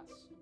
abraço.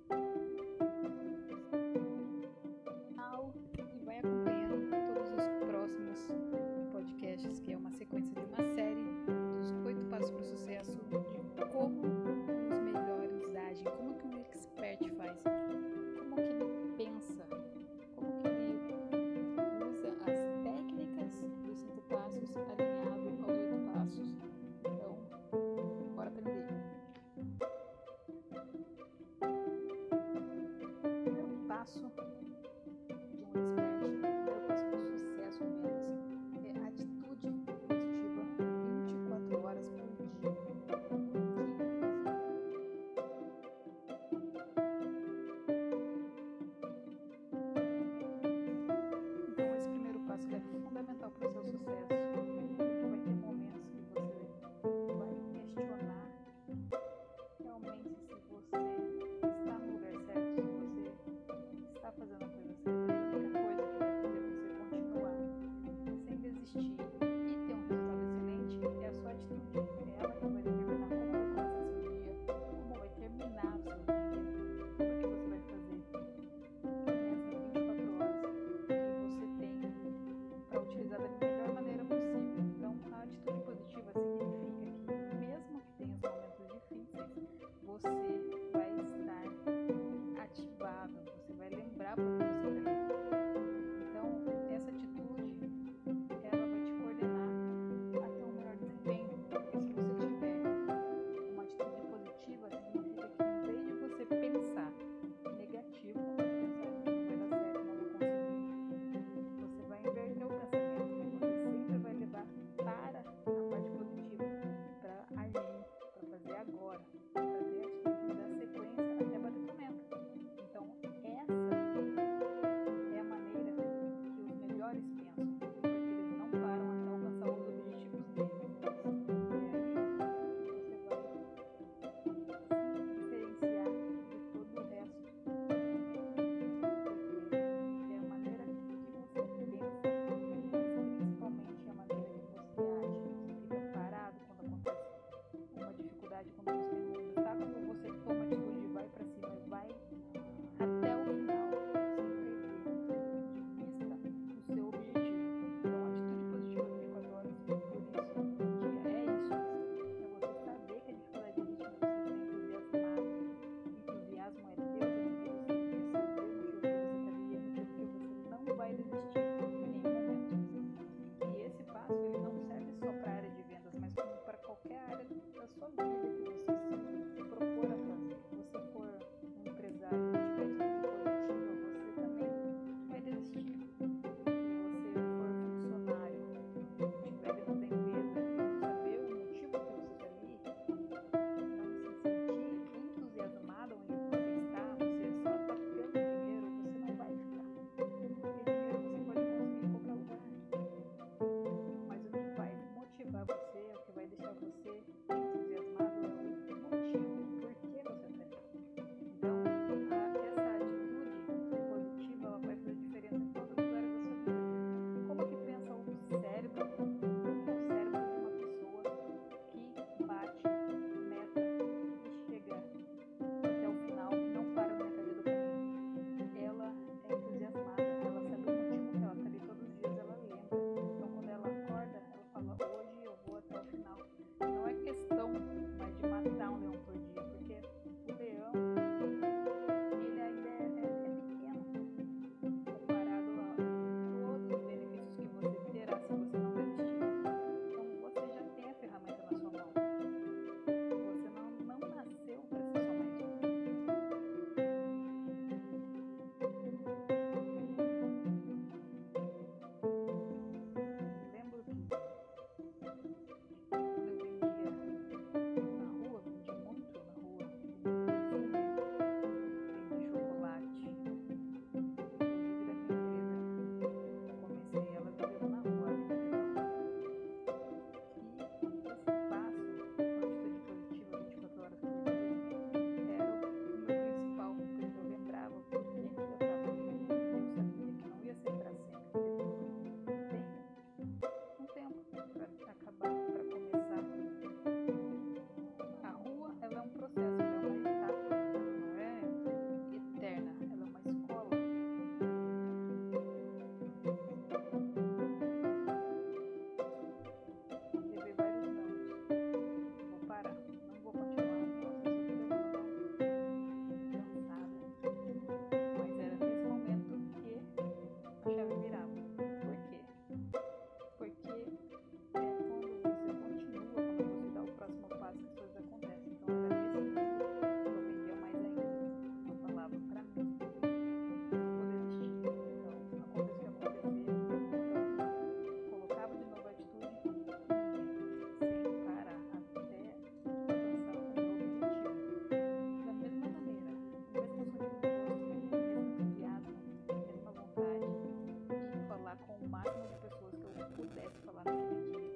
好吧。